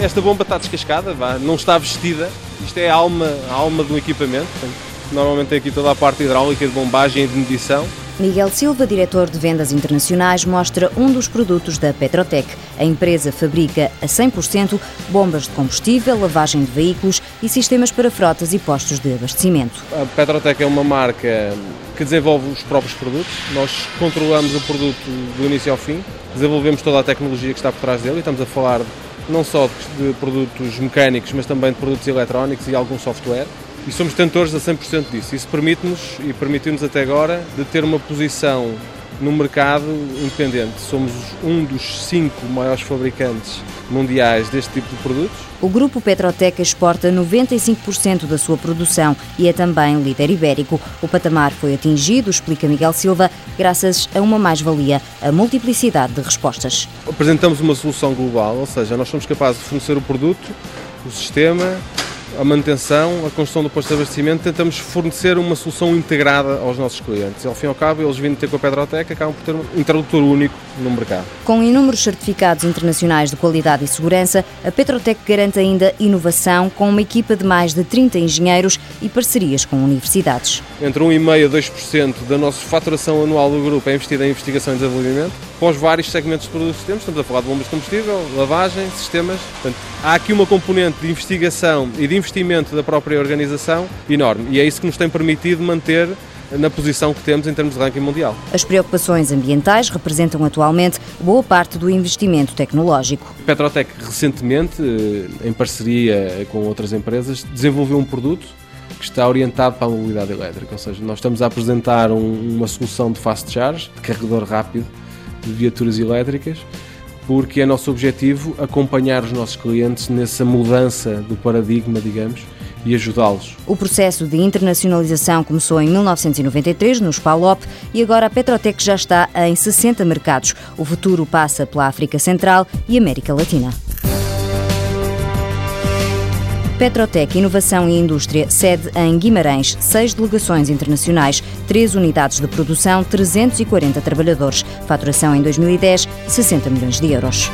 Esta bomba está descascada, não está vestida. Isto é a alma, a alma do equipamento. Normalmente tem aqui toda a parte hidráulica de bombagem e de medição. Miguel Silva, diretor de vendas internacionais, mostra um dos produtos da Petrotec. A empresa fabrica a 100% bombas de combustível, lavagem de veículos e sistemas para frotas e postos de abastecimento. A Petrotec é uma marca que desenvolve os próprios produtos. Nós controlamos o produto do início ao fim, desenvolvemos toda a tecnologia que está por trás dele e estamos a falar não só de produtos mecânicos, mas também de produtos eletrónicos e algum software e somos detentores a 100% disso. Isso permite-nos e permitiu-nos até agora de ter uma posição no mercado independente. Somos um dos cinco maiores fabricantes mundiais deste tipo de produtos. O grupo Petroteca exporta 95% da sua produção e é também líder ibérico. O patamar foi atingido, explica Miguel Silva, graças a uma mais-valia, a multiplicidade de respostas. Apresentamos uma solução global, ou seja, nós somos capazes de fornecer o produto, o sistema, a manutenção, a construção do posto de abastecimento, tentamos fornecer uma solução integrada aos nossos clientes. Ao fim e ao cabo, eles vindo ter com a Pedrotec acabam por ter um interlocutor único no mercado. Com inúmeros certificados internacionais de qualidade e segurança, a Petrotec garante ainda inovação com uma equipa de mais de 30 engenheiros e parcerias com universidades. Entre 1,5% a 2% da nossa faturação anual do grupo é investida em investigação e desenvolvimento, com os vários segmentos de produtos que temos, estamos a falar de bombas de combustível, lavagem, sistemas. Portanto, há aqui uma componente de investigação e de investimento da própria organização enorme e é isso que nos tem permitido manter na posição que temos em termos de ranking mundial. As preocupações ambientais representam atualmente boa parte do investimento tecnológico. Petrotec recentemente, em parceria com outras empresas, desenvolveu um produto que está orientado para a mobilidade elétrica, ou seja, nós estamos a apresentar um, uma solução de fast charge, de carregador rápido de viaturas elétricas, porque é nosso objetivo acompanhar os nossos clientes nessa mudança do paradigma, digamos, e ajudá-los. O processo de internacionalização começou em 1993 no Spalop e agora a Petrotec já está em 60 mercados. O futuro passa pela África Central e América Latina. Petrotec Inovação e Indústria, sede em Guimarães, seis delegações internacionais, três unidades de produção, 340 trabalhadores. Faturação em 2010, 60 milhões de euros.